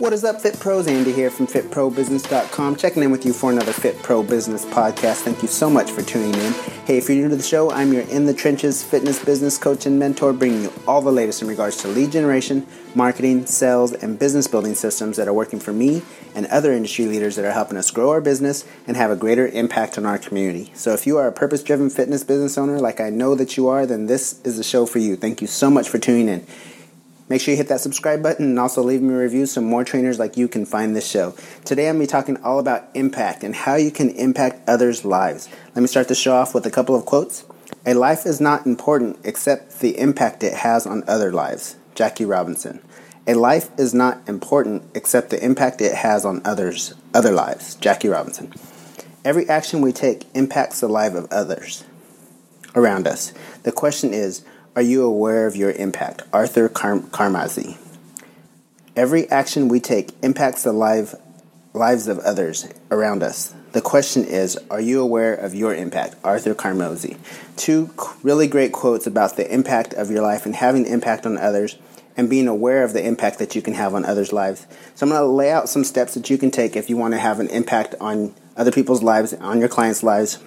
What is up, Fit Pros? Andy here from FitProBusiness.com, checking in with you for another Fit Pro Business podcast. Thank you so much for tuning in. Hey, if you're new to the show, I'm your in the trenches fitness business coach and mentor, bringing you all the latest in regards to lead generation, marketing, sales, and business building systems that are working for me and other industry leaders that are helping us grow our business and have a greater impact on our community. So, if you are a purpose driven fitness business owner, like I know that you are, then this is the show for you. Thank you so much for tuning in. Make sure you hit that subscribe button and also leave me a review so more trainers like you can find this show. Today I'm going to be talking all about impact and how you can impact others' lives. Let me start the show off with a couple of quotes. A life is not important except the impact it has on other lives. Jackie Robinson. A life is not important except the impact it has on others, other lives. Jackie Robinson. Every action we take impacts the life of others around us. The question is, are you aware of your impact? Arthur Car- Carmazzi. Every action we take impacts the life, lives of others around us. The question is, are you aware of your impact? Arthur Carmazzi. Two really great quotes about the impact of your life and having impact on others and being aware of the impact that you can have on others' lives. So I'm going to lay out some steps that you can take if you want to have an impact on other people's lives, on your clients' lives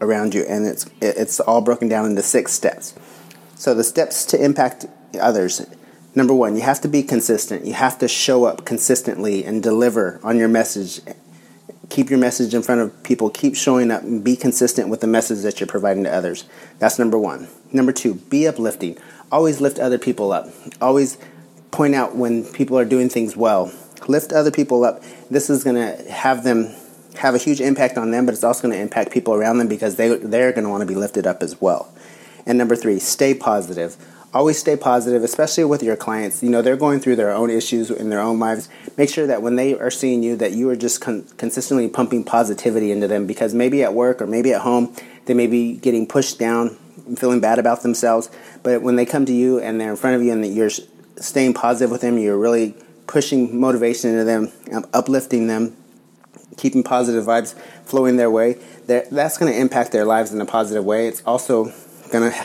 around you. And it's, it's all broken down into six steps. So, the steps to impact others number one, you have to be consistent. You have to show up consistently and deliver on your message. Keep your message in front of people. Keep showing up and be consistent with the message that you're providing to others. That's number one. Number two, be uplifting. Always lift other people up. Always point out when people are doing things well. Lift other people up. This is going to have them have a huge impact on them, but it's also going to impact people around them because they, they're going to want to be lifted up as well. And number three, stay positive. Always stay positive, especially with your clients. You know, they're going through their own issues in their own lives. Make sure that when they are seeing you, that you are just con- consistently pumping positivity into them because maybe at work or maybe at home, they may be getting pushed down and feeling bad about themselves. But when they come to you and they're in front of you and you're staying positive with them, you're really pushing motivation into them, um, uplifting them, keeping positive vibes flowing their way, that's going to impact their lives in a positive way. It's also going to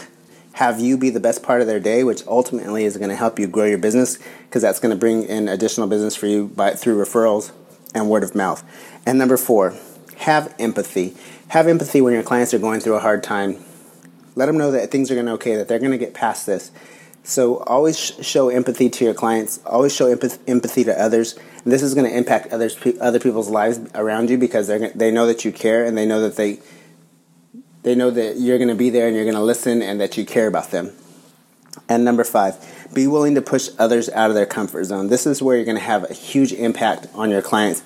have you be the best part of their day, which ultimately is going to help you grow your business because that's going to bring in additional business for you by, through referrals and word of mouth. And number four, have empathy. Have empathy when your clients are going through a hard time. Let them know that things are going to okay, that they're going to get past this. So always show empathy to your clients. Always show empathy to others. And this is going to impact others, other people's lives around you because they they know that you care and they know that they they know that you're going to be there and you're going to listen and that you care about them. And number five, be willing to push others out of their comfort zone. This is where you're going to have a huge impact on your clients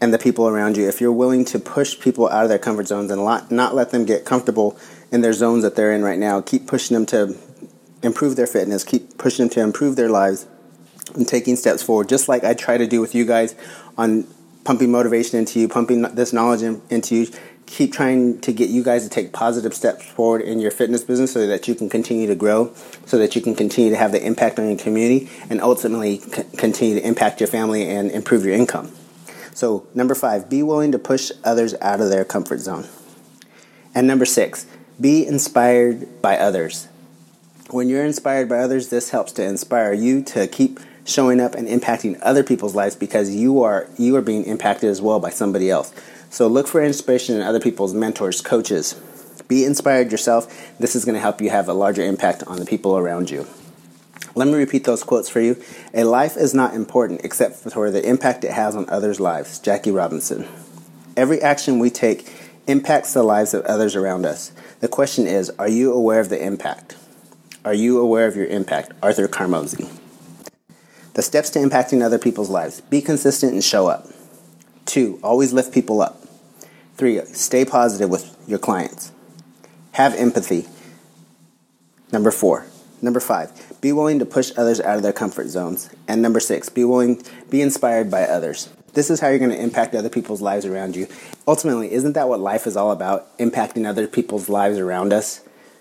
and the people around you. If you're willing to push people out of their comfort zones and not let them get comfortable in their zones that they're in right now, keep pushing them to improve their fitness, keep pushing them to improve their lives, and taking steps forward, just like I try to do with you guys on pumping motivation into you, pumping this knowledge in, into you, keep trying to get you guys to take positive steps forward in your fitness business so that you can continue to grow, so that you can continue to have the impact on your community, and ultimately c- continue to impact your family and improve your income. So, number five, be willing to push others out of their comfort zone. And number six, be inspired by others. When you're inspired by others, this helps to inspire you to keep showing up and impacting other people's lives because you are you are being impacted as well by somebody else. So look for inspiration in other people's mentors, coaches. Be inspired yourself. This is going to help you have a larger impact on the people around you. Let me repeat those quotes for you. A life is not important except for the impact it has on others' lives. Jackie Robinson. Every action we take impacts the lives of others around us. The question is, are you aware of the impact? Are you aware of your impact? Arthur Carmazzi. The steps to impacting other people's lives. Be consistent and show up. Two, always lift people up. Three, stay positive with your clients. Have empathy. Number four. Number five, be willing to push others out of their comfort zones. And number six, be willing, be inspired by others. This is how you're going to impact other people's lives around you. Ultimately, isn't that what life is all about? Impacting other people's lives around us.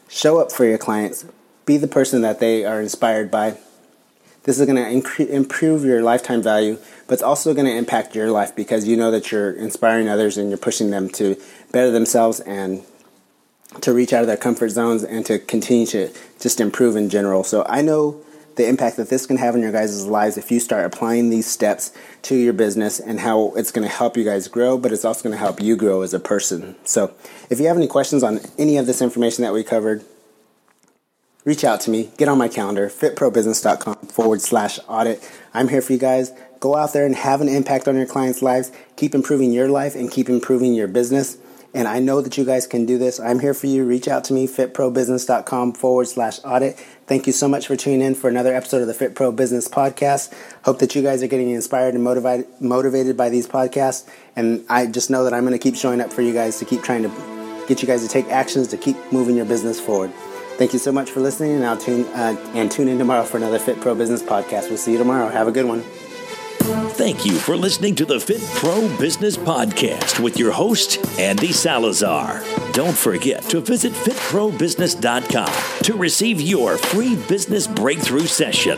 Show up for your clients. Be the person that they are inspired by. This is going to improve your lifetime value, but it's also going to impact your life because you know that you're inspiring others and you're pushing them to better themselves and to reach out of their comfort zones and to continue to just improve in general. So I know the impact that this can have in your guys' lives if you start applying these steps to your business and how it's going to help you guys grow, but it's also going to help you grow as a person. So if you have any questions on any of this information that we covered, reach out to me, get on my calendar, fitprobusiness.com forward slash audit. I'm here for you guys. Go out there and have an impact on your clients' lives. Keep improving your life and keep improving your business. And I know that you guys can do this. I'm here for you. Reach out to me, fitprobusiness.com forward slash audit. Thank you so much for tuning in for another episode of the Fit Pro Business Podcast. Hope that you guys are getting inspired and motivated motivated by these podcasts. And I just know that I'm going to keep showing up for you guys to keep trying to get you guys to take actions to keep moving your business forward. Thank you so much for listening, and I'll tune uh, and tune in tomorrow for another Fit Pro Business Podcast. We'll see you tomorrow. Have a good one. Thank you for listening to the Fit Pro Business Podcast with your host, Andy Salazar. Don't forget to visit fitprobusiness.com to receive your free business breakthrough session.